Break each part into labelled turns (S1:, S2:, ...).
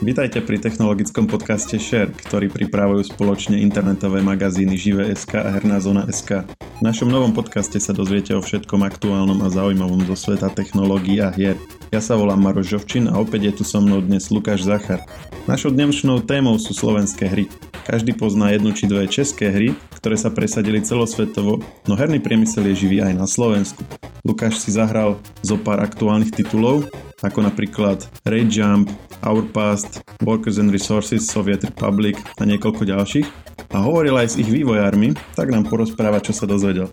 S1: Vítajte pri technologickom podcaste Share, ktorý pripravujú spoločne internetové magazíny Žive.sk a Herná zóna.sk. V našom novom podcaste sa dozviete o všetkom aktuálnom a zaujímavom zo sveta technológií a hier. Ja sa volám Maroš Žovčin a opäť je tu so mnou dnes Lukáš Zachar. Našou dnešnou témou sú slovenské hry. Každý pozná jednu či dve české hry, ktoré sa presadili celosvetovo, no herný priemysel je živý aj na Slovensku. Lukáš si zahral zo pár aktuálnych titulov, ako napríklad Raid Jump, Our Past, Workers and Resources, Soviet Republic a niekoľko ďalších a hovoril aj s ich vývojármi, tak nám porozpráva, čo sa dozvedel.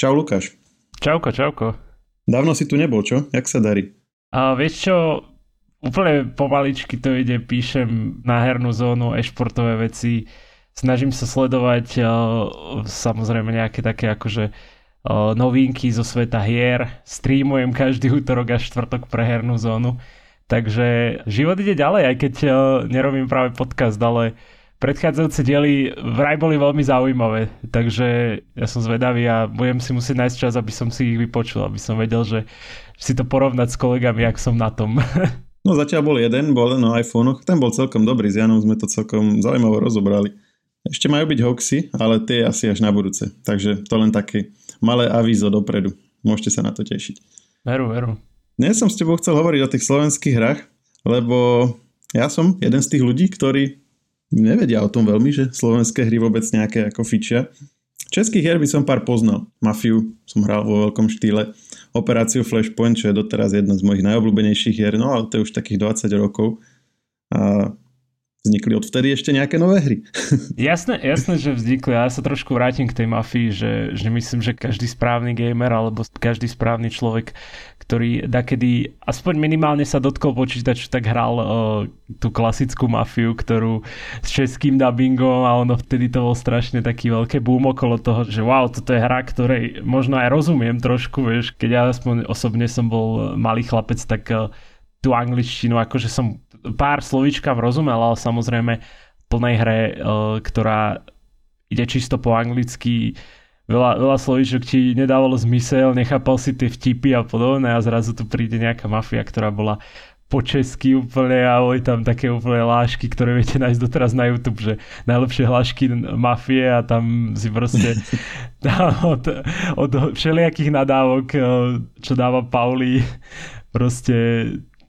S1: Čau Lukáš.
S2: Čauko, čauko.
S1: Dávno si tu nebol, čo? Jak sa darí?
S2: A vieš čo, úplne pomaličky to ide, píšem na hernú zónu, e-športové veci, snažím sa sledovať uh, samozrejme nejaké také akože novinky zo sveta hier. Streamujem každý útorok a štvrtok pre hernú zónu. Takže život ide ďalej, aj keď nerobím práve podcast, ale predchádzajúce diely vraj boli veľmi zaujímavé, takže ja som zvedavý a budem si musieť nájsť čas, aby som si ich vypočul, aby som vedel, že si to porovnať s kolegami, ak som na tom.
S1: No zatiaľ bol jeden, bol na iPhone, ten bol celkom dobrý, s Janom sme to celkom zaujímavo rozobrali. Ešte majú byť hoxy, ale tie asi až na budúce, takže to len taký malé avízo dopredu. Môžete sa na to tešiť.
S2: Veru, veru.
S1: Dnes som s tebou chcel hovoriť o tých slovenských hrách, lebo ja som jeden z tých ľudí, ktorí nevedia o tom veľmi, že slovenské hry vôbec nejaké ako fičia. Českých hier by som pár poznal. Mafiu som hral vo veľkom štýle. Operáciu Flashpoint, čo je doteraz jedna z mojich najobľúbenejších hier, no ale to je už takých 20 rokov. A vznikli odvtedy ešte nejaké nové hry.
S2: jasné, jasné, že vznikli. Ja sa trošku vrátim k tej mafii, že, že myslím, že každý správny gamer alebo každý správny človek, ktorý dakedy aspoň minimálne sa dotkol počítaču, tak hral uh, tú klasickú mafiu, ktorú s českým dubbingom a ono vtedy to bol strašne taký veľké boom okolo toho, že wow, toto je hra, ktorej možno aj rozumiem trošku, vieš, keď ja aspoň osobne som bol malý chlapec, tak uh, tú angličtinu, akože som pár slovíčkam rozumel, ale samozrejme plnej hre, e, ktorá ide čisto po anglicky, veľa, veľa slovíčok ti nedávalo zmysel, nechápal si tie vtipy a podobné a zrazu tu príde nejaká mafia, ktorá bola po česky úplne a boli tam také úplne lášky, ktoré viete nájsť doteraz na YouTube, že najlepšie hlášky mafie a tam si proste od, od všelijakých nadávok, e, čo dáva Pauli, proste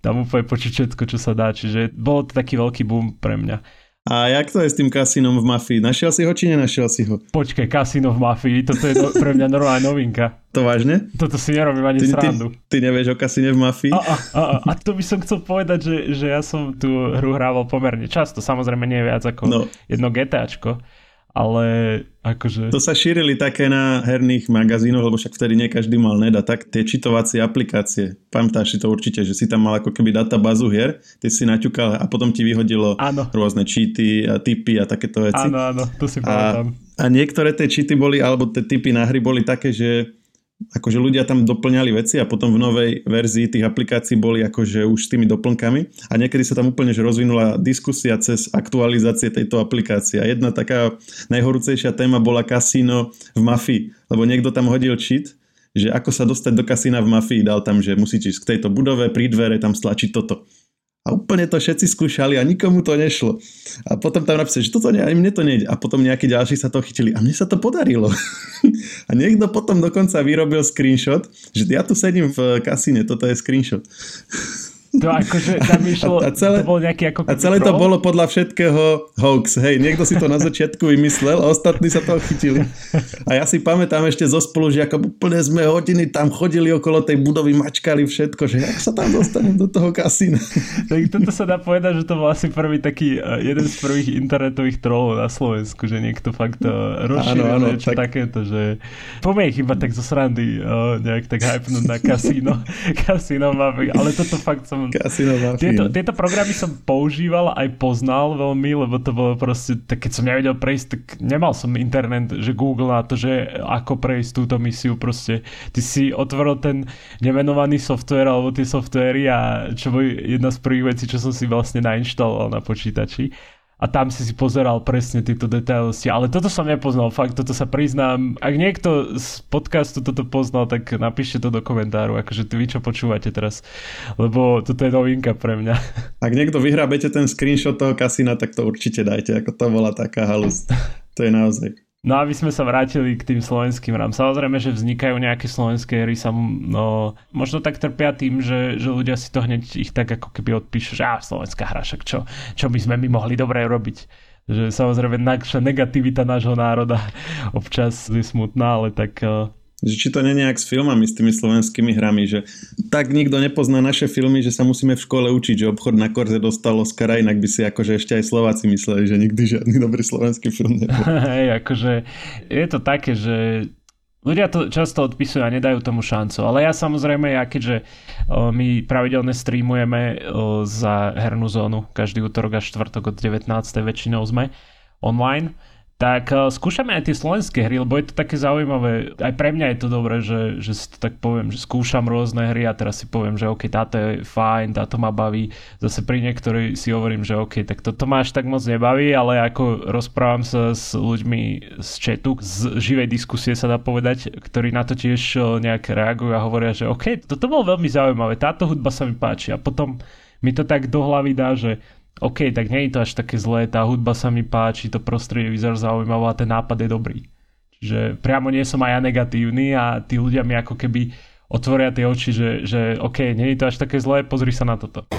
S2: tam úplne počuť všetko, čo sa dá, čiže bol to taký veľký boom pre mňa.
S1: A jak to je s tým kasínom v mafii? Našiel si ho či nenašiel si ho?
S2: Počkaj, kasíno v mafii, toto je no, pre mňa normálna novinka.
S1: To vážne?
S2: Toto si nerobím ani ty, srandu.
S1: Ty, ty nevieš o kasíne v mafii?
S2: A, a, a, a to by som chcel povedať, že, že ja som tú hru hrával pomerne často, samozrejme nie viac ako no. jedno GTAčko ale akože...
S1: To sa šírili také na herných magazínoch, lebo však vtedy nie každý mal net a tak tie čitovacie aplikácie. Pamätáš si to určite, že si tam mal ako keby databázu hier, ty si naťukal a potom ti vyhodilo áno. rôzne cheaty a typy a takéto veci.
S2: Áno, áno, to si pamätám.
S1: A, a niektoré tie cheaty boli, alebo tie typy na hry boli také, že akože ľudia tam doplňali veci a potom v novej verzii tých aplikácií boli akože už s tými doplnkami a niekedy sa tam úplne že rozvinula diskusia cez aktualizácie tejto aplikácie a jedna taká najhorúcejšia téma bola kasíno v mafii, lebo niekto tam hodil cheat, že ako sa dostať do kasína v mafii, dal tam, že musíte ísť k tejto budove, pri dvere, tam stlačiť toto. A úplne to všetci skúšali a nikomu to nešlo. A potom tam napísali, že toto nie, mne to nejde. A potom nejakí ďalší sa to chytili. A mne sa to podarilo. a niekto potom dokonca vyrobil screenshot, že ja tu sedím v kasíne, toto je screenshot.
S2: To akože tam išlo, a, a celé, to bol nejaký ako
S1: A celé to bolo podľa všetkého hoax. Hej, niekto si to na začiatku vymyslel a ostatní sa toho chytili. A ja si pamätám ešte zo spolužiakov, úplne sme hodiny tam chodili okolo tej budovy, mačkali všetko, že jak sa tam dostanem do toho kasína.
S2: Tak toto sa dá povedať, že to bol asi prvý taký, e, jeden z prvých internetových trollov na Slovensku, že niekto fakt e, rozšíril niečo tak... takéto, že poďme iba tak zo srandy uh, nejak tak hypnúť na kasíno, kasíno ale toto fakt som
S1: Casino
S2: tieto, tieto programy som používal aj poznal veľmi, lebo to bolo proste, tak keď som nevedel prejsť, tak nemal som internet, že Google na to, že ako prejsť túto misiu, proste. Ty si otvoril ten nemenovaný software alebo tie softvery a čo boli jedna z prvých vecí, čo som si vlastne nainštaloval na počítači. A tam si si pozeral presne tieto detaily. Ale toto som nepoznal, fakt, toto sa priznám. Ak niekto z podcastu toto poznal, tak napíšte to do komentáru, akože vy čo počúvate teraz, lebo toto je novinka pre mňa.
S1: Ak niekto vyhrabete ten screenshot toho kasína, tak to určite dajte, ako to bola taká halus. To je naozaj.
S2: No aby sme sa vrátili k tým slovenským rám. Samozrejme, že vznikajú nejaké slovenské hry, sa no, možno tak trpia tým, že, že ľudia si to hneď ich tak ako keby odpíšu, že á, slovenská hra, však čo, čo by sme my mohli dobre robiť. Že samozrejme naša negativita nášho národa občas je smutná, ale tak
S1: že či to nie je nejak s filmami, s tými slovenskými hrami, že tak nikto nepozná naše filmy, že sa musíme v škole učiť, že obchod na korze dostal Oscara, inak by si akože ešte aj Slováci mysleli, že nikdy žiadny dobrý slovenský film nebol.
S2: Hej, akože je to také, že Ľudia to často odpisujú a nedajú tomu šancu. Ale ja samozrejme, ja keďže my pravidelne streamujeme za hernú zónu každý útorok až štvrtok od 19. väčšinou sme online, tak uh, skúšame aj tie slovenské hry, lebo je to také zaujímavé. Aj pre mňa je to dobré, že, že si to tak poviem, že skúšam rôzne hry a teraz si poviem, že OK, táto je fajn, táto ma baví. Zase pri niektorej si hovorím, že OK, tak toto ma až tak moc nebaví, ale ako rozprávam sa s ľuďmi z chatu, z živej diskusie sa dá povedať, ktorí na to tiež nejak reagujú a hovoria, že OK, toto bolo veľmi zaujímavé, táto hudba sa mi páči a potom mi to tak do hlavy dá, že OK, tak nie je to až také zlé, tá hudba sa mi páči, to prostredie vyzerá zaujímavé a ten nápad je dobrý. Čiže priamo nie som aj ja negatívny a tí ľudia mi ako keby otvoria tie oči, že, že OK, nie je to až také zlé, pozri sa na toto.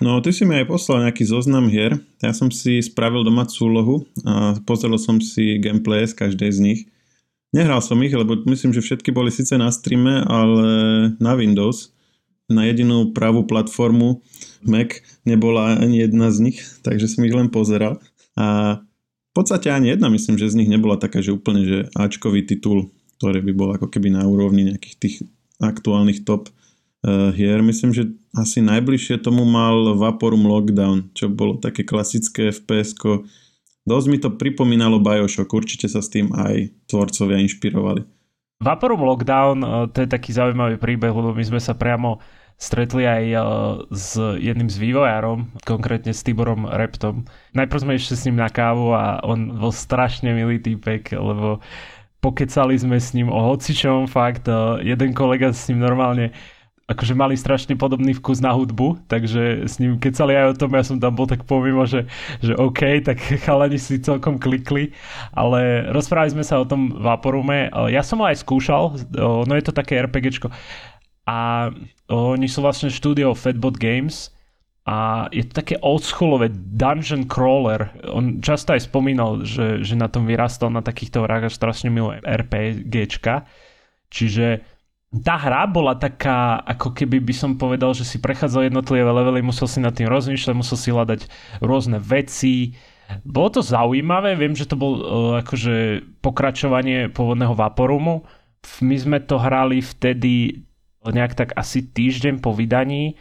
S1: No, ty si mi aj poslal nejaký zoznam hier. Ja som si spravil domácu úlohu a pozrel som si gameplay z každej z nich. Nehral som ich, lebo myslím, že všetky boli síce na streame, ale na Windows na jedinú pravú platformu Mac nebola ani jedna z nich, takže som ich len pozeral. A v podstate ani jedna myslím, že z nich nebola taká, že úplne že Ačkový titul, ktorý by bol ako keby na úrovni nejakých tých aktuálnych top uh, hier. Myslím, že asi najbližšie tomu mal Vaporum Lockdown, čo bolo také klasické fps -ko. Dosť mi to pripomínalo Bioshock, určite sa s tým aj tvorcovia inšpirovali.
S2: Vaporum Lockdown, eh, to je taký zaujímavý príbeh, lebo my sme sa priamo stretli aj uh, s jedným z vývojárom, konkrétne s Tiborom Reptom. Najprv sme išli s ním na kávu a on bol strašne milý týpek, lebo pokecali sme s ním o hocičom, fakt. Uh, jeden kolega s ním normálne akože mali strašne podobný vkus na hudbu, takže s ním kecali aj o tom, ja som tam bol tak pomimo, že, že OK, tak chalani si celkom klikli, ale rozprávali sme sa o tom Vaporume, ja som ho aj skúšal, no je to také RPGčko, a oni sú vlastne štúdio Fatbot Games a je to také oldschoolové dungeon crawler. On často aj spomínal, že, že na tom vyrastal na takýchto hrách a strašne milé RPGčka. Čiže tá hra bola taká, ako keby by som povedal, že si prechádzal jednotlivé levely, musel si nad tým rozmýšľať, musel si hľadať rôzne veci. Bolo to zaujímavé, viem, že to bol uh, akože pokračovanie pôvodného Vaporumu. My sme to hrali vtedy nejak tak asi týždeň po vydaní.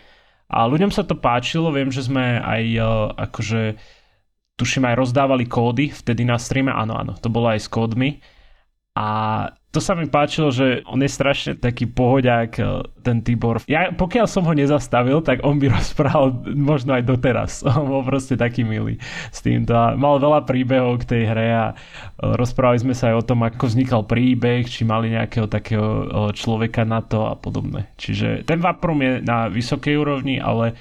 S2: A ľuďom sa to páčilo, viem, že sme aj uh, akože tuším aj rozdávali kódy vtedy na streame, áno, áno, to bolo aj s kódmi. A to sa mi páčilo, že on je strašne taký pohodiak, e, ten Tibor. Ja, pokiaľ som ho nezastavil, tak on by rozprával možno aj doteraz. On bol proste taký milý s týmto. A mal veľa príbehov k tej hre a e, rozprávali sme sa aj o tom, ako vznikal príbeh, či mali nejakého takého e, človeka na to a podobné. Čiže ten Vaprom je na vysokej úrovni, ale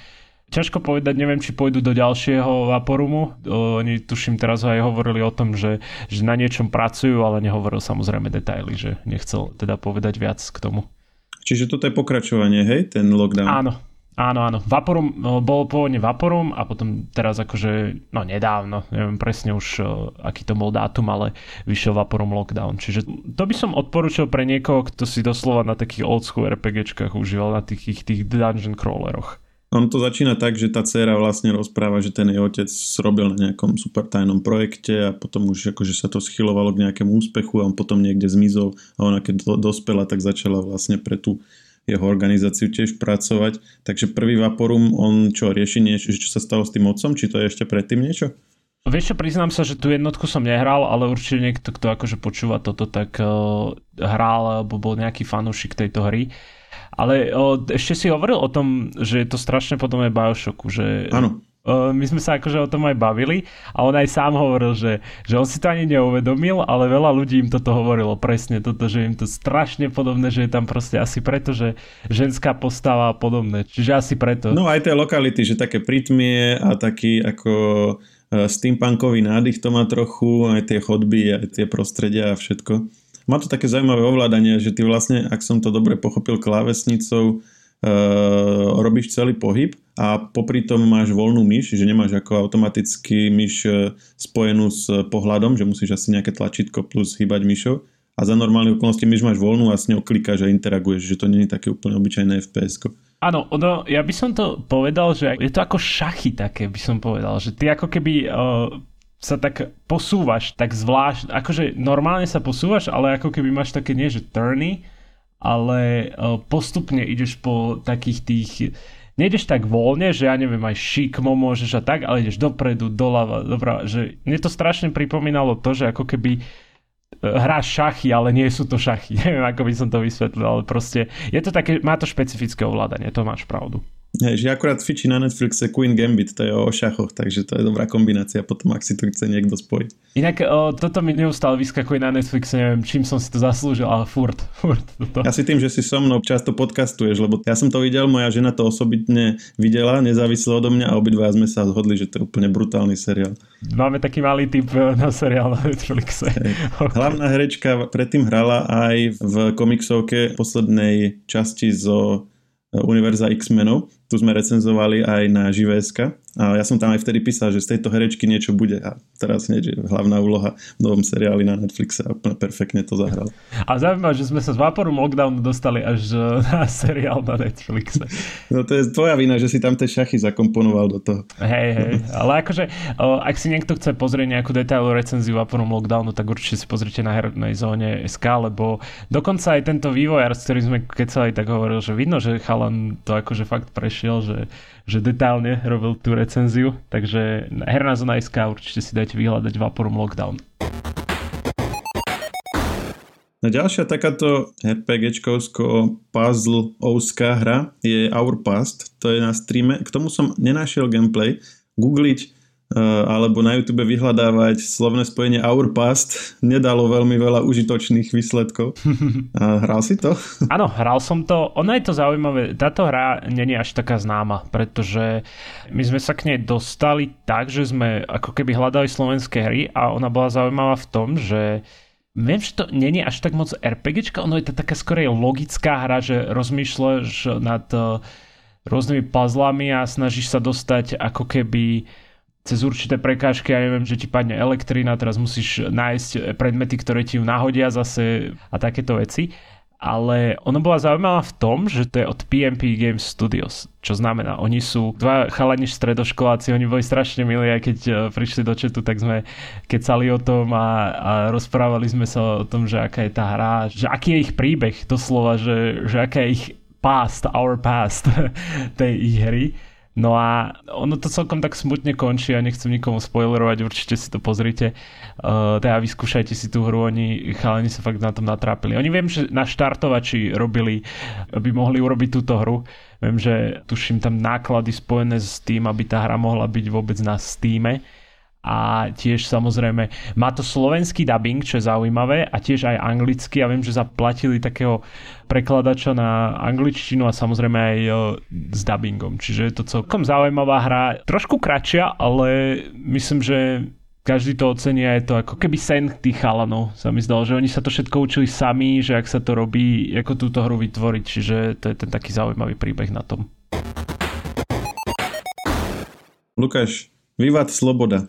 S2: ťažko povedať, neviem, či pôjdu do ďalšieho Vaporumu. Oni tuším teraz aj hovorili o tom, že, že na niečom pracujú, ale nehovoril samozrejme detaily, že nechcel teda povedať viac k tomu.
S1: Čiže toto je pokračovanie, hej, ten lockdown?
S2: Áno, áno, áno. Vaporum, bol pôvodne Vaporum a potom teraz akože, no nedávno, neviem presne už, aký to bol dátum, ale vyšiel Vaporum Lockdown. Čiže to by som odporúčal pre niekoho, kto si doslova na takých old school RPGčkách užíval, na tých, tých dungeon crawleroch.
S1: On to začína tak, že tá dcera vlastne rozpráva, že ten jej otec robil na nejakom super tajnom projekte a potom už akože sa to schylovalo k nejakému úspechu a on potom niekde zmizol a ona keď dospela, tak začala vlastne pre tú jeho organizáciu tiež pracovať. Takže prvý Vaporum, on čo rieši niečo, čo sa stalo s tým otcom, či to je ešte predtým niečo?
S2: Vieš čo, priznám sa, že tú jednotku som nehral, ale určite niekto, kto akože počúva toto, tak uh, hral alebo bol nejaký fanúšik tejto hry. Uh, ale o, ešte si hovoril o tom, že je to strašne podobné Bioshocku, že
S1: Áno.
S2: my sme sa akože o tom aj bavili a on aj sám hovoril, že, že on si to ani neuvedomil, ale veľa ľudí im toto hovorilo presne, toto, že im to strašne podobné, že je tam proste asi preto, že ženská postava a podobné, čiže asi preto.
S1: No aj tie lokality, že také pritmie a taký ako e, steampunkový nádych to má trochu, aj tie chodby, aj tie prostredia a všetko. Má to také zaujímavé ovládanie, že ty vlastne, ak som to dobre pochopil, klávesnicou uh, robíš celý pohyb a popri tom máš voľnú myš, že nemáš ako automaticky myš e, spojenú s pohľadom, že musíš asi nejaké tlačítko plus hýbať myšou a za normálne okolnosti myš máš voľnú a s ňou klikáš a interaguješ, že to nie je také úplne obyčajné FPS.
S2: Áno, no, ja by som to povedal, že je to ako šachy také, by som povedal, že ty ako keby uh, sa tak posúvaš, tak zvlášť, akože normálne sa posúvaš, ale ako keby máš také nie, že turny, ale uh, postupne ideš po takých tých nejdeš tak voľne, že ja neviem, aj šikmo môžeš a tak, ale ideš dopredu, doľava, doprava, že mne to strašne pripomínalo to, že ako keby e, hráš šachy, ale nie sú to šachy. Neviem, ako by som to vysvetlil, ale proste je to také, má to špecifické ovládanie, to máš pravdu.
S1: Hej, že akurát fičí na Netflixe Queen Gambit, to je o šachoch, takže to je dobrá kombinácia potom, ak si to chce niekto spojiť.
S2: Inak o, toto mi neustále vyskakuje na Netflixe, neviem, čím som si to zaslúžil, ale furt, furt. Toto.
S1: Asi tým, že si so mnou často podcastuješ, lebo ja som to videl, moja žena to osobitne videla, nezávisle odo mňa a obidva sme sa zhodli, že to je úplne brutálny seriál.
S2: Máme taký malý typ e, na seriál na Netflixe.
S1: Hej. Hlavná herečka predtým hrala aj v komiksovke poslednej časti zo Univerza X-menov. Tu sme recenzovali aj na Živéska a ja som tam aj vtedy písal, že z tejto herečky niečo bude a teraz nie, že hlavná úloha v novom seriáli na Netflixe a perfektne to zahral.
S2: A zaujímavé, že sme sa z Vaporum Lockdownu dostali až na seriál na Netflixe.
S1: No to je tvoja vina, že si tam tie šachy zakomponoval do toho.
S2: Hej, hej, ale akože ak si niekto chce pozrieť nejakú detailovú recenziu Vaporum Lockdownu, tak určite si pozrite na hernej zóne SK, lebo dokonca aj tento vývojár, s ktorým sme kecali, tak hovoril, že vidno, že chalan to akože fakt prešiel, že že detálne robil tú recenziu, takže herná zona SK určite si dajte vyhľadať Vaporum Lockdown.
S1: No ďalšia takáto RPGčkovsko puzzle ouská hra je Our Past, to je na streame, k tomu som nenašiel gameplay, googliť alebo na YouTube vyhľadávať slovné spojenie Our Past nedalo veľmi veľa užitočných výsledkov. A hral si to?
S2: Áno, hral som to. Ono je to zaujímavé. Táto hra není až taká známa, pretože my sme sa k nej dostali tak, že sme ako keby hľadali slovenské hry a ona bola zaujímavá v tom, že Viem, že to není až tak moc RPGčka, ono je to taká skorej logická hra, že rozmýšľaš nad eh, rôznymi puzzlami a snažíš sa dostať ako keby cez určité prekážky, ja neviem, že ti padne elektrina, teraz musíš nájsť predmety, ktoré ti ju nahodia zase a takéto veci. Ale ono bola zaujímavá v tom, že to je od PMP Games Studios, čo znamená, oni sú dva chalani stredoškoláci, oni boli strašne milí, aj keď e, prišli do četu, tak sme kecali o tom a, a rozprávali sme sa o tom, že aká je tá hra, že aký je ich príbeh, doslova, že, že aká je ich past, our past tej ich hry. No a ono to celkom tak smutne končí a nechcem nikomu spoilerovať, určite si to pozrite. Uh, teda vyskúšajte si tú hru, oni chalani sa fakt na tom natrápili. Oni viem, že na štartovači robili, aby mohli urobiť túto hru. Viem, že tuším tam náklady spojené s tým, aby tá hra mohla byť vôbec na Steam a tiež samozrejme má to slovenský dubbing, čo je zaujímavé a tiež aj anglicky. Ja viem, že zaplatili takého prekladača na angličtinu a samozrejme aj s dubbingom. Čiže je to celkom zaujímavá hra. Trošku kratšia, ale myslím, že každý to ocení a je to ako keby sen tých chalanov sa mi zdalo, že oni sa to všetko učili sami, že ak sa to robí, ako túto hru vytvoriť, čiže to je ten taký zaujímavý príbeh na tom.
S1: Lukáš, Vivat Sloboda.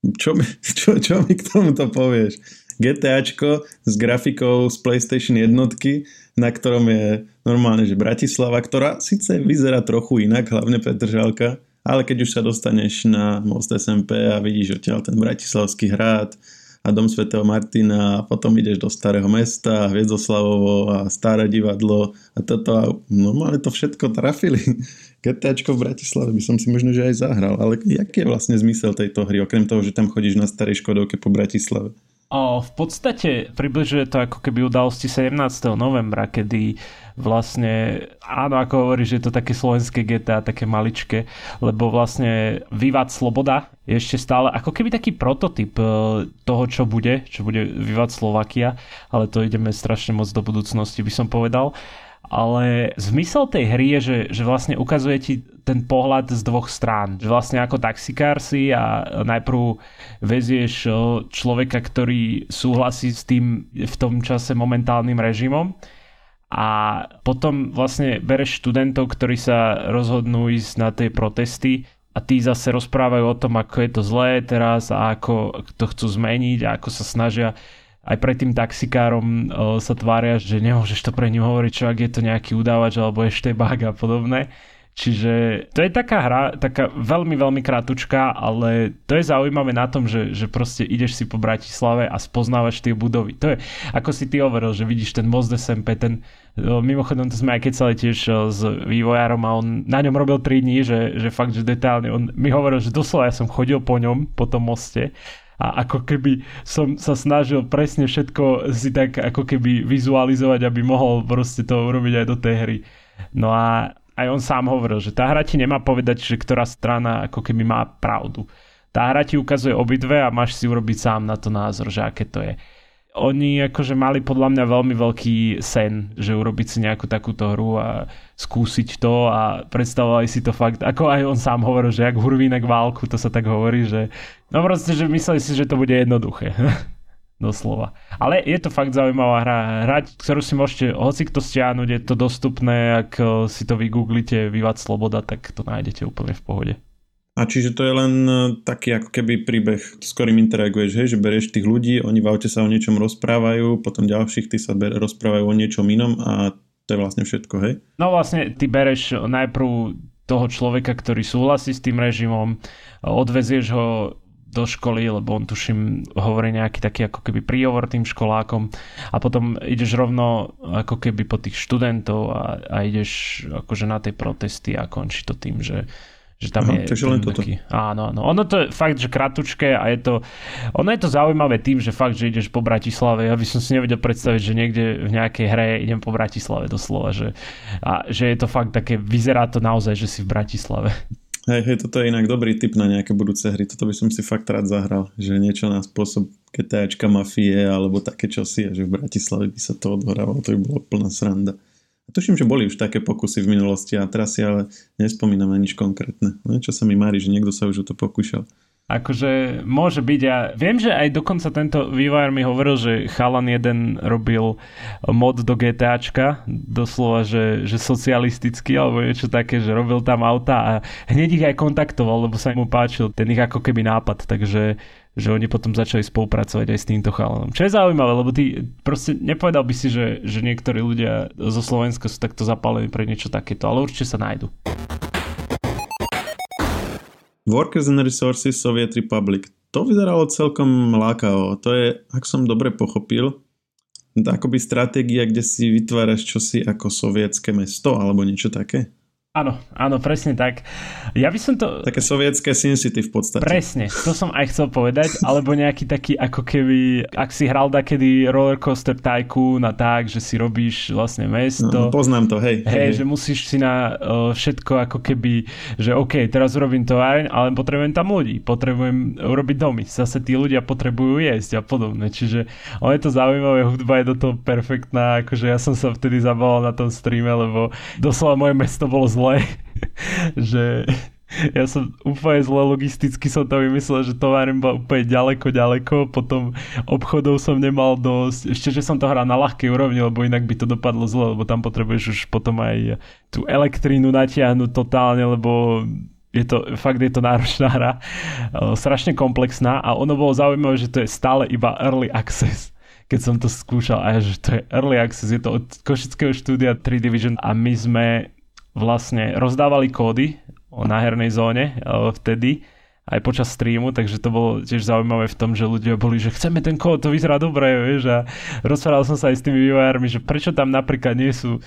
S1: Čo mi, čo, čo mi k tomuto povieš? GTAčko s grafikou z PlayStation jednotky, na ktorom je normálne, že Bratislava, ktorá síce vyzerá trochu inak, hlavne Petržalka, ale keď už sa dostaneš na Most SMP a vidíš odtiaľ ten Bratislavský hrad a Dom svätého Martina a potom ideš do Starého mesta, Hviezdoslavovo a Staré divadlo a toto a normálne to všetko trafili. GTAčko v Bratislave by som si možno že aj zahral, ale aký je vlastne zmysel tejto hry, okrem toho, že tam chodíš na starej Škodovke po Bratislave?
S2: O, v podstate približuje to ako keby udalosti 17. novembra, kedy vlastne, áno, ako hovoríš, že je to také slovenské GTA, také maličké, lebo vlastne Vivat Sloboda je ešte stále ako keby taký prototyp e, toho, čo bude, čo bude Vivat Slovakia, ale to ideme strašne moc do budúcnosti, by som povedal ale zmysel tej hry je, že, že vlastne ukazuje ti ten pohľad z dvoch strán. Že vlastne ako taxikár si a najprv vezieš človeka, ktorý súhlasí s tým v tom čase momentálnym režimom a potom vlastne bereš študentov, ktorí sa rozhodnú ísť na tie protesty a tí zase rozprávajú o tom, ako je to zlé teraz a ako to chcú zmeniť a ako sa snažia aj pred tým taxikárom sa tvária, že nemôžeš to pre ním hovoriť, čo ak je to nejaký udávač alebo ešte bug a podobné. Čiže to je taká hra, taká veľmi, veľmi krátučká, ale to je zaujímavé na tom, že, že proste ideš si po Bratislave a spoznávaš tie budovy. To je, ako si ty hovoril, že vidíš ten most SMP, ten, mimochodom to sme aj sa tiež s vývojárom a on na ňom robil 3 dní, že, že fakt, že detálne, on mi hovoril, že doslova ja som chodil po ňom, po tom moste a ako keby som sa snažil presne všetko si tak ako keby vizualizovať, aby mohol proste to urobiť aj do tej hry. No a aj on sám hovoril, že tá hra ti nemá povedať, že ktorá strana ako keby má pravdu. Tá hra ti ukazuje obidve a máš si urobiť sám na to názor, že aké to je oni akože mali podľa mňa veľmi veľký sen, že urobiť si nejakú takúto hru a skúsiť to a predstavovali si to fakt, ako aj on sám hovoril, že jak hurvínek válku, to sa tak hovorí, že no proste, že mysleli si, že to bude jednoduché. Doslova. Ale je to fakt zaujímavá hra. Hrať, ktorú si môžete hoci kto stiahnuť, je to dostupné, ak si to vygooglite Vivat Sloboda, tak to nájdete úplne v pohode.
S1: A čiže to je len e, taký ako keby príbeh, s ktorým interaguješ, hej, že berieš tých ľudí, oni v aute sa o niečom rozprávajú, potom ďalších ty sa ber, rozprávajú o niečom inom a to je vlastne všetko, hej?
S2: No vlastne ty bereš najprv toho človeka, ktorý súhlasí s tým režimom, odvezieš ho do školy, lebo on tuším hovorí nejaký taký ako keby príhovor tým školákom a potom ideš rovno ako keby po tých študentov a, a ideš akože na tej protesty a končí to tým, že že tam Aha, je
S1: takže len toto.
S2: Taký, áno, áno. Ono to je fakt, že kratučké a je to, ono je to zaujímavé tým, že fakt, že ideš po Bratislave. Ja by som si nevedel predstaviť, že niekde v nejakej hre idem po Bratislave doslova. Že, a že je to fakt také, vyzerá to naozaj, že si v Bratislave.
S1: Hej, hej, toto je inak dobrý tip na nejaké budúce hry. Toto by som si fakt rád zahral. Že niečo na spôsob GTAčka mafie alebo také čosi a že v Bratislave by sa to odhrávalo. To by bolo plná sranda. Tuším, že boli už také pokusy v minulosti a teraz si ale nespomínam na nič konkrétne. Niečo sa mi mári, že niekto sa už o to pokúšal.
S2: Akože môže byť a viem, že aj dokonca tento vývojár mi hovoril, že chalan jeden robil mod do GTAčka, doslova, že, že socialistický alebo niečo také, že robil tam auta a hneď ich aj kontaktoval, lebo sa mu páčil ten ich ako keby nápad, takže že oni potom začali spolupracovať aj s týmto chalanom. Čo je zaujímavé, lebo ty proste nepovedal by si, že, že niektorí ľudia zo Slovenska sú takto zapálení pre niečo takéto, ale určite sa nájdu.
S1: Workers and Resources Soviet Republic. To vyzeralo celkom lákavo. To je, ak som dobre pochopil, akoby stratégia, kde si vytváraš čosi ako sovietské mesto alebo niečo také.
S2: Áno, áno, presne tak. Ja by som to...
S1: Také sovietské SimCity v podstate.
S2: Presne, to som aj chcel povedať, alebo nejaký taký, ako keby, ak si hral takedy Rollercoaster Tycoon a tak, že si robíš vlastne mesto.
S1: No, poznám to, hej.
S2: Hej, hej, že musíš si na uh, všetko ako keby, že OK, teraz urobím továreň, ale potrebujem tam ľudí, potrebujem urobiť domy, zase tí ľudia potrebujú jesť a podobne, čiže on je to zaujímavé, hudba je do toho perfektná, akože ja som sa vtedy zabal na tom streame, lebo doslova moje mesto bolo zlé zle, že ja som úplne zle logisticky som to vymyslel, že továrem bol úplne ďaleko, ďaleko, potom obchodov som nemal dosť, ešte, že som to hral na ľahkej úrovni, lebo inak by to dopadlo zle, lebo tam potrebuješ už potom aj tú elektrínu natiahnuť totálne, lebo je to, fakt je to náročná hra, strašne komplexná a ono bolo zaujímavé, že to je stále iba early access. Keď som to skúšal a že to je early access, je to od košického štúdia 3 Division a my sme vlastne rozdávali kódy o náhernej zóne vtedy aj počas streamu, takže to bolo tiež zaujímavé v tom, že ľudia boli, že chceme ten kód, to vyzerá dobre, vieš, a rozprával som sa aj s tými vývojármi, že prečo tam napríklad nie sú,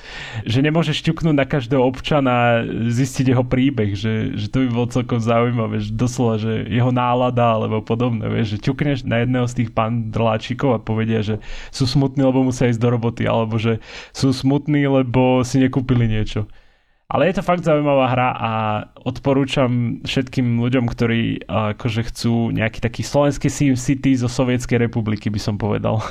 S2: že nemôžeš ťuknúť na každého občana a zistiť jeho príbeh, že, že to by bolo celkom zaujímavé, že doslova, že jeho nálada alebo podobné, vieš, že ťukneš na jedného z tých pandrláčikov a povedia, že sú smutní, lebo musia ísť do roboty, alebo že sú smutní, lebo si nekúpili niečo. Ale je to fakt zaujímavá hra a odporúčam všetkým ľuďom, ktorí akože chcú nejaký taký slovenský Sim City zo Sovietskej republiky, by som povedal.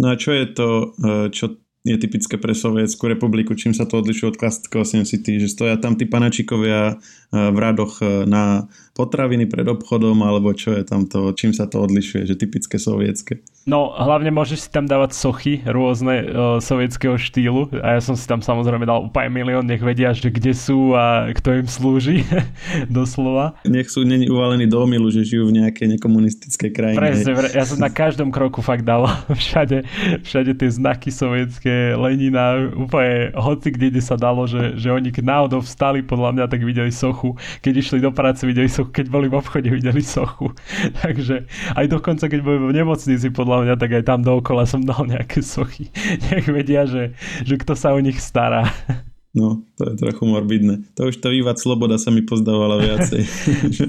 S1: No a čo je to, e, čo je typické pre Sovietskú republiku, čím sa to odlišuje od klasického Sim City, že stoja tam tí panačikovia e, v radoch e, na potraviny pred obchodom, alebo čo je tam to, čím sa to odlišuje, že typické sovietské.
S2: No, hlavne môžeš si tam dávať sochy rôzne uh, sovietského štýlu a ja som si tam samozrejme dal úplne milión, nech vedia, že kde sú a kto im slúži, doslova.
S1: Nech sú není uvalení do omilu, že žijú v nejakej nekomunistickej krajine.
S2: Presne, ja som na každom kroku fakt dal všade, všade tie znaky sovietské, Lenina, úplne hoci kde, kde sa dalo, že, že oni náhodou vstali, podľa mňa tak videli sochu, keď išli do práce, videli sochu, keď boli v obchode, videli sochu. Takže aj dokonca, keď boli v nemocnici, podľa mňa, tak aj tam dookola som dal nejaké sochy. Nech vedia, že, že kto sa o nich stará.
S1: No, to je trochu morbidné. To už to vývad Sloboda sa mi pozdávala viacej.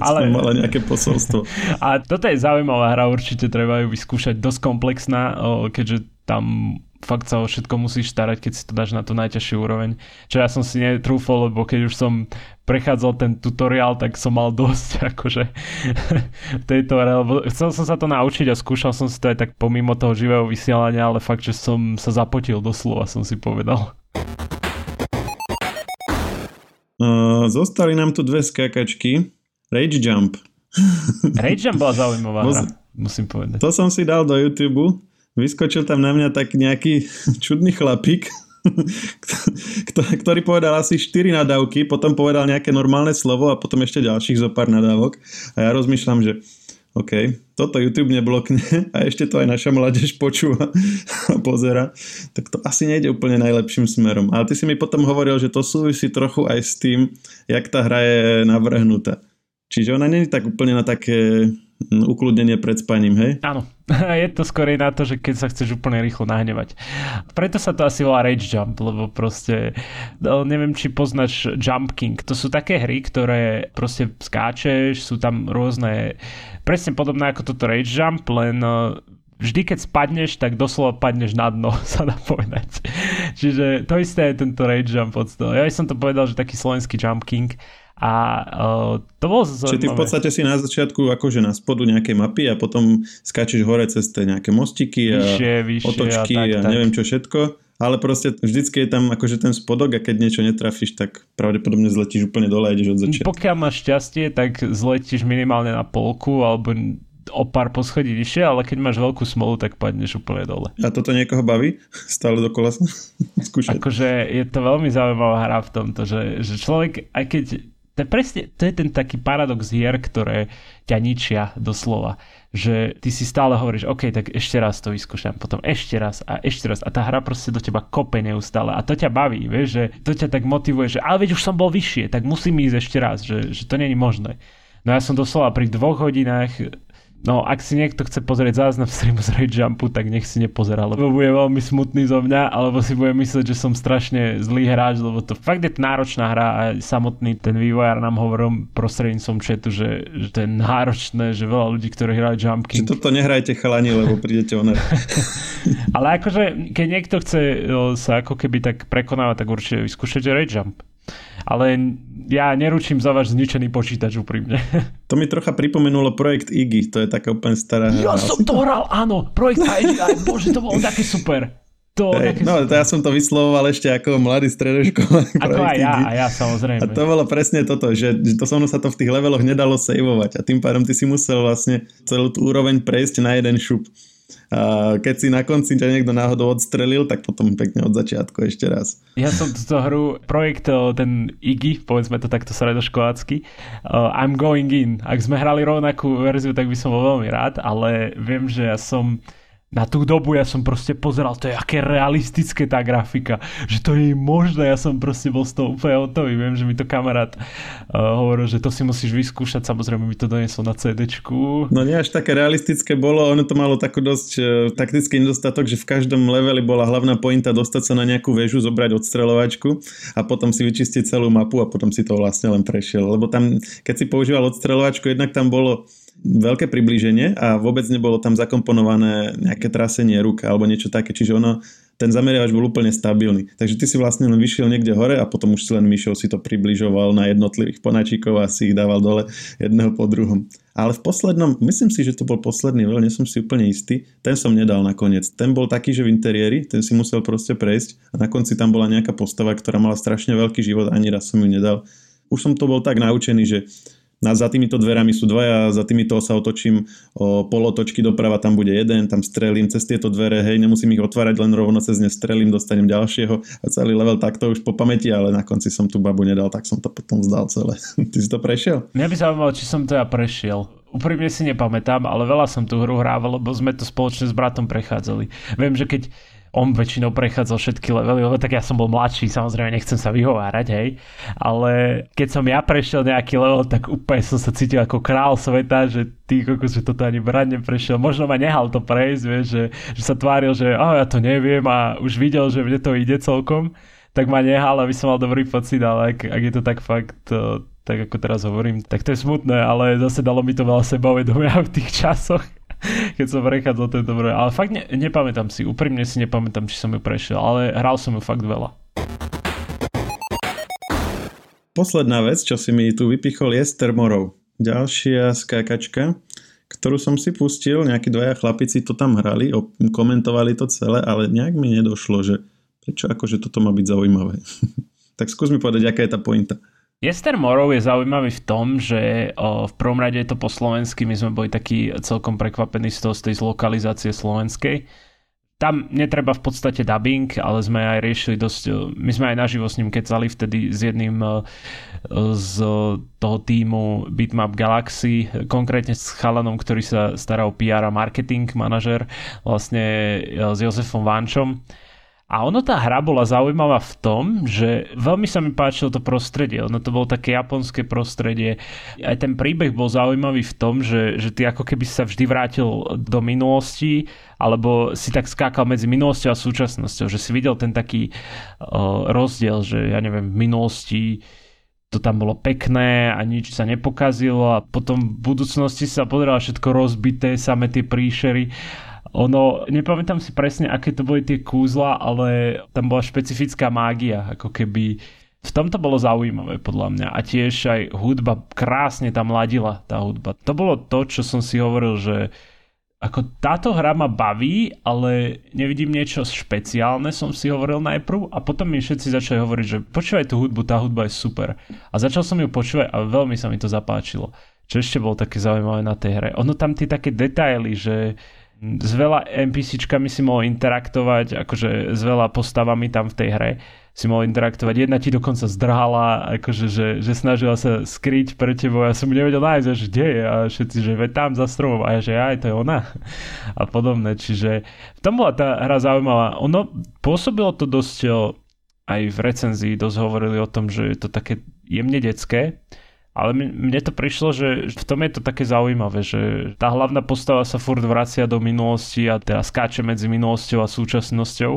S1: Ale... mala nejaké posolstvo.
S2: A toto je zaujímavá hra, určite treba ju vyskúšať. Dosť komplexná, keďže tam fakt sa o všetko musíš starať, keď si to dáš na tú najťažšiu úroveň. Čo ja som si netrúfol, lebo keď už som prechádzal ten tutoriál, tak som mal dosť akože tejto hre, lebo chcel som sa to naučiť a skúšal som si to aj tak pomimo toho živého vysielania, ale fakt, že som sa zapotil doslova, som si povedal.
S1: Uh, zostali nám tu dve skákačky. Rage Jump.
S2: Rage Jump bola zaujímavá hra, musím povedať.
S1: To som si dal do YouTube. Vyskočil tam na mňa tak nejaký čudný chlapík, ktorý povedal asi 4 nadávky, potom povedal nejaké normálne slovo a potom ešte ďalších zo pár nadávok. A ja rozmýšľam, že OK, toto YouTube neblokne a ešte to aj naša mládež počúva a pozera, tak to asi nejde úplne najlepším smerom. Ale ty si mi potom hovoril, že to súvisí trochu aj s tým, jak tá hra je navrhnutá. Čiže ona není tak úplne na také ukludnenie pred spaním, hej?
S2: Áno. Je to skorej na to, že keď sa chceš úplne rýchlo nahnevať. Preto sa to asi volá Rage Jump, lebo proste no, neviem, či poznáš Jump King. To sú také hry, ktoré proste skáčeš, sú tam rôzne presne podobné ako toto Rage Jump, len no, vždy keď spadneš, tak doslova padneš na dno, sa dá povedať. Čiže to isté je tento Rage Jump. Ja som to povedal, že taký slovenský Jump King a uh, to bolo zaujímavé.
S1: Čiže ty v podstate si na začiatku akože na spodu nejakej mapy a potom skáčeš hore cez tie nejaké mostiky a vyššie, vyššie otočky a, tak, a tak. neviem čo všetko. Ale proste vždycky je tam akože ten spodok a keď niečo netrafíš, tak pravdepodobne zletíš úplne dole a ideš od začiatku.
S2: Pokiaľ máš šťastie, tak zletíš minimálne na polku alebo o pár poschodí vyššie, ale keď máš veľkú smolu, tak padneš úplne dole.
S1: A toto niekoho baví? Stále dokola skúšať?
S2: Akože je to veľmi zaujímavá hra v tomto, že, že človek, aj keď to je, presne, to je ten taký paradox hier, ktoré ťa ničia doslova. Že ty si stále hovoríš, OK, tak ešte raz to vyskúšam, potom ešte raz a ešte raz a tá hra proste do teba kope neustále a to ťa baví, vieš, že to ťa tak motivuje, že ale veď už som bol vyššie, tak musím ísť ešte raz, že, že to není možné. No ja som doslova pri dvoch hodinách No, ak si niekto chce pozrieť záznam streamu z Rage Jumpu, tak nech si nepozerá, lebo bude veľmi smutný zo mňa, alebo si bude myslieť, že som strašne zlý hráč, lebo to fakt je náročná hra a samotný ten vývojár nám hovoril prostredníctvom chatu, že, že to je náročné, že veľa ľudí, ktorí hrajú Jump King.
S1: Že toto nehrajte chalani, lebo prídete o
S2: Ale akože, keď niekto chce sa ako keby tak prekonávať, tak určite vyskúšajte Rage Jump ale ja neručím za váš zničený počítač úprimne.
S1: To mi trocha pripomenulo projekt Iggy, to je taká úplne stará
S2: hra. Ja som to hral, áno, projekt Iggy, bože, to bolo také super.
S1: To, hey, no, to ja som to vyslovoval ešte ako mladý stredoškolák.
S2: Ako aj ja, a ja samozrejme.
S1: A to bolo presne toto, že, to som sa to v tých leveloch nedalo saveovať a tým pádom ty si musel vlastne celú tú úroveň prejsť na jeden šup. Keď si na konci ťa niekto náhodou odstrelil, tak potom pekne od začiatku ešte raz.
S2: Ja som túto hru, projekt ten Iggy, povedzme to takto sredoškolácky, uh, I'm going in. Ak sme hrali rovnakú verziu, tak by som bol veľmi rád, ale viem, že ja som na tú dobu ja som proste pozeral, to je aké realistické tá grafika, že to je možné, ja som proste bol z toho úplne hotový, viem, že mi to kamarát uh, hovoril, že to si musíš vyskúšať, samozrejme mi to donesol na CDčku.
S1: No nie až také realistické bolo, ono to malo takú dosť uh, taktický nedostatok, že v každom leveli bola hlavná pointa dostať sa na nejakú väžu, zobrať odstreľovačku a potom si vyčistiť celú mapu a potom si to vlastne len prešiel, lebo tam, keď si používal odstreľovačku, jednak tam bolo veľké priblíženie a vôbec nebolo tam zakomponované nejaké trasenie ruk alebo niečo také, čiže ono, ten zameriavač bol úplne stabilný. Takže ty si vlastne len vyšiel niekde hore a potom už si len myšou si to približoval na jednotlivých ponačíkov a si ich dával dole jedného po druhom. Ale v poslednom, myslím si, že to bol posledný level, nie som si úplne istý, ten som nedal nakoniec. Ten bol taký, že v interiéri, ten si musel proste prejsť a na konci tam bola nejaká postava, ktorá mala strašne veľký život, ani raz som ju nedal. Už som to bol tak naučený, že na, za týmito dverami sú dvaja, za týmito sa otočím o polotočky doprava, tam bude jeden, tam strelím cez tieto dvere, hej, nemusím ich otvárať, len rovno cez ne strelím, dostanem ďalšieho a celý level takto už po pamäti, ale na konci som tú babu nedal, tak som to potom zdal celé. Ty si to prešiel?
S2: Mňa by zaujímalo, či som to ja prešiel. Úprimne si nepamätám, ale veľa som tú hru hrával, lebo sme to spoločne s bratom prechádzali. Viem, že keď on väčšinou prechádzal všetky levely, lebo tak ja som bol mladší, samozrejme nechcem sa vyhovárať, hej, ale keď som ja prešiel nejaký level, tak úplne som sa cítil ako král sveta, že ty kokos, že toto ani brat neprešiel, možno ma nehal to prejsť, vieš, že, že sa tváril, že oh, ja to neviem a už videl, že mne to ide celkom, tak ma nehal, aby som mal dobrý pocit, ale ak, ak je to tak fakt, to, tak ako teraz hovorím, tak to je smutné, ale zase dalo mi to veľa sebavedomia v tých časoch keď som prechádzal tento broj. Ale fakt ne, nepamätám si, úprimne si nepamätám, či som ju prešiel, ale hral som ju fakt veľa.
S1: Posledná vec, čo si mi tu vypichol, je Stermorov. Ďalšia skákačka, ktorú som si pustil, nejakí dvaja chlapici to tam hrali, komentovali to celé, ale nejak mi nedošlo, že prečo akože toto má byť zaujímavé. tak skús mi povedať, aká je tá pointa.
S2: Jester Morov je zaujímavý v tom, že o, v prvom rade je to po slovensky, my sme boli takí celkom prekvapení z toho, z tej zlokalizácie slovenskej. Tam netreba v podstate dubbing, ale sme aj riešili dosť, my sme aj naživo s ním kecali vtedy s jedným z toho týmu Bitmap Galaxy, konkrétne s chalanom, ktorý sa stará o PR a marketing manažer, vlastne s Jozefom Vančom a ono tá hra bola zaujímavá v tom, že veľmi sa mi páčilo to prostredie. Ono to bolo také japonské prostredie. Aj ten príbeh bol zaujímavý v tom, že, že ty ako keby sa vždy vrátil do minulosti, alebo si tak skákal medzi minulosťou a súčasnosťou. Že si videl ten taký uh, rozdiel, že ja neviem, v minulosti to tam bolo pekné a nič sa nepokazilo a potom v budúcnosti sa podarilo všetko rozbité, same tie príšery ono, nepamätám si presne, aké to boli tie kúzla, ale tam bola špecifická mágia, ako keby v tomto bolo zaujímavé podľa mňa a tiež aj hudba krásne tam ladila tá hudba. To bolo to, čo som si hovoril, že ako táto hra ma baví, ale nevidím niečo špeciálne, som si hovoril najprv a potom mi všetci začali hovoriť, že počúvaj tú hudbu, tá hudba je super. A začal som ju počúvať a veľmi sa mi to zapáčilo. Čo ešte bolo také zaujímavé na tej hre? Ono tam tie také detaily, že s veľa NPCčkami si mohol interaktovať, akože s veľa postavami tam v tej hre si mohol interaktovať. Jedna ti dokonca zdrhala, akože, že, že snažila sa skryť pre tebou. Ja som nevedel nájsť, že kde je. A všetci, že veď tam za stromom. A ja, že aj, to je ona. A podobné. Čiže v tom bola tá hra zaujímavá. Ono pôsobilo to dosť aj v recenzii dosť hovorili o tom, že je to také jemne detské ale mne to prišlo, že v tom je to také zaujímavé, že tá hlavná postava sa furt vracia do minulosti a teda skáče medzi minulosťou a súčasnosťou.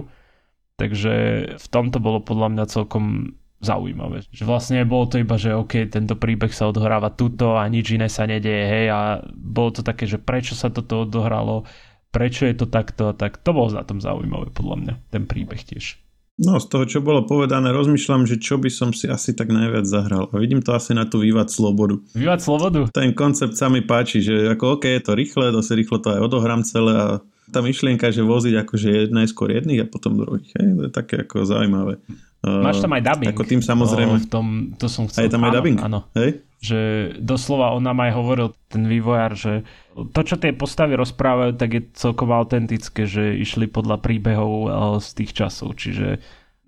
S2: Takže v tomto bolo podľa mňa celkom zaujímavé. Že vlastne bolo to iba, že OK, tento príbeh sa odohráva tuto a nič iné sa nedieje, hej, a bolo to také, že prečo sa toto odohralo, prečo je to takto a tak. To bolo na tom zaujímavé podľa mňa, ten príbeh tiež.
S1: No, z toho, čo bolo povedané, rozmýšľam, že čo by som si asi tak najviac zahral. A vidím to asi na tú vývať slobodu.
S2: Vývať slobodu?
S1: Ten koncept sa mi páči, že ako OK, je to rýchle, dosť rýchlo to aj odohrám celé a tá myšlienka, že voziť akože najskôr jedných a potom druhých. Hej, to je také ako zaujímavé.
S2: Máš tam aj dubbing.
S1: Ako tým samozrejme.
S2: v tom, to som chcel.
S1: A je tam aj dubbing?
S2: Áno.
S1: Hej?
S2: Že doslova on nám aj hovoril, ten vývojár, že to, čo tie postavy rozprávajú, tak je celkom autentické, že išli podľa príbehov eh, z tých časov. Čiže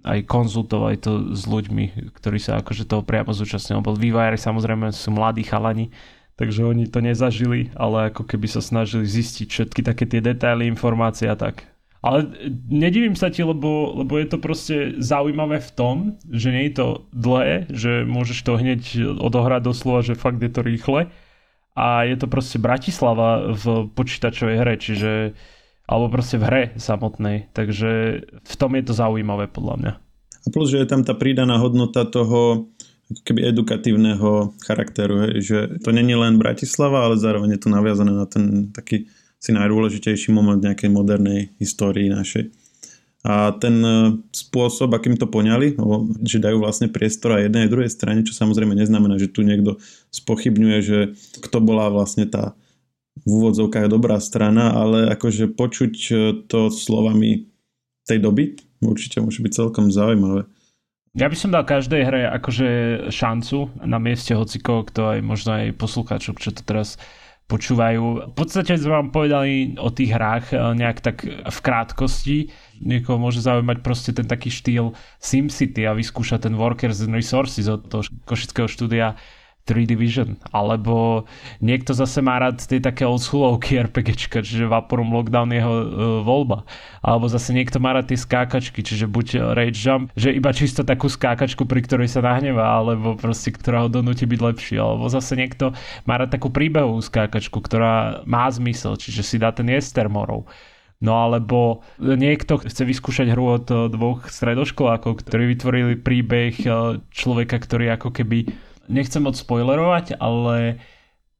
S2: aj konzultovali to s ľuďmi, ktorí sa akože toho priamo zúčastnili. Bol vývojári samozrejme sú mladí chalani, takže oni to nezažili, ale ako keby sa snažili zistiť všetky také tie detaily, informácie a tak. Ale nedivím sa ti, lebo, lebo je to proste zaujímavé v tom, že nie je to dlhé, že môžeš to hneď odohrať doslova, že fakt je to rýchle. A je to proste Bratislava v počítačovej hre, čiže alebo proste v hre samotnej. Takže v tom je to zaujímavé podľa mňa.
S1: A plus, že je tam tá pridaná hodnota toho keby edukatívneho charakteru, že to není len Bratislava, ale zároveň je to naviazané na ten taký si najdôležitejší moment nejakej modernej histórii našej. A ten e, spôsob, akým to poňali, že dajú vlastne priestor aj jednej aj druhej strane, čo samozrejme neznamená, že tu niekto spochybňuje, že kto bola vlastne tá v úvodzovkách dobrá strana, ale akože počuť e, to slovami tej doby určite môže byť celkom zaujímavé.
S2: Ja by som dal každej hre akože šancu na mieste hociko, kto aj možno aj poslucháčov, čo to teraz počúvajú. V podstate sme vám povedali o tých hrách eh, nejak tak v krátkosti. Niekoho môže zaujímať proste ten taký štýl SimCity a vyskúšať ten Workers and Resources od toho košického štúdia 3 Division, alebo niekto zase má rád tie také oldschoolowky RPGčka, čiže Vaporum Lockdown jeho uh, voľba. Alebo zase niekto má rád tie skákačky, čiže buď Rage Jump, že iba čisto takú skákačku, pri ktorej sa nahnevá, alebo proste, ktorá ho donúti byť lepší. Alebo zase niekto má rád takú príbehovú skákačku, ktorá má zmysel, čiže si dá ten jester morov. No alebo niekto chce vyskúšať hru od dvoch stredoškolákov, ktorí vytvorili príbeh človeka, ktorý ako keby nechcem moc spoilerovať, ale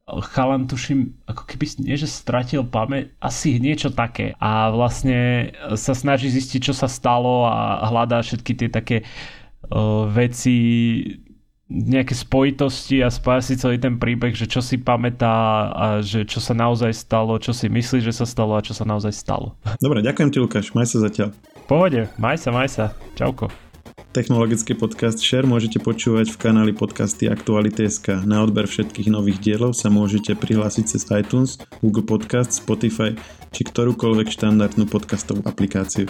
S2: chalan tuším, ako keby nie, že stratil pamäť, asi niečo také. A vlastne sa snaží zistiť, čo sa stalo a hľadá všetky tie také uh, veci, nejaké spojitosti a spája si celý ten príbeh, že čo si pamätá a že čo sa naozaj stalo, čo si myslí, že sa stalo a čo sa naozaj stalo.
S1: Dobre, ďakujem ti Lukáš, maj sa zatiaľ.
S2: Pohode, maj sa, maj sa. Čauko.
S1: Technologický podcast Share môžete počúvať v kanáli podcasty Aktuality.sk. Na odber všetkých nových dielov sa môžete prihlásiť cez iTunes, Google Podcast, Spotify či ktorúkoľvek štandardnú podcastovú aplikáciu.